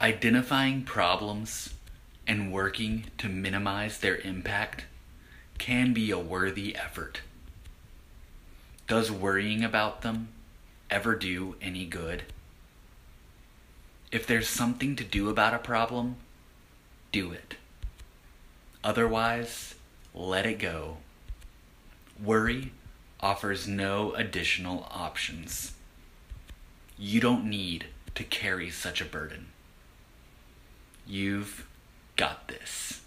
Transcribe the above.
Identifying problems and working to minimize their impact can be a worthy effort. Does worrying about them ever do any good? If there's something to do about a problem, do it. Otherwise, let it go. Worry offers no additional options. You don't need to carry such a burden. You've got this.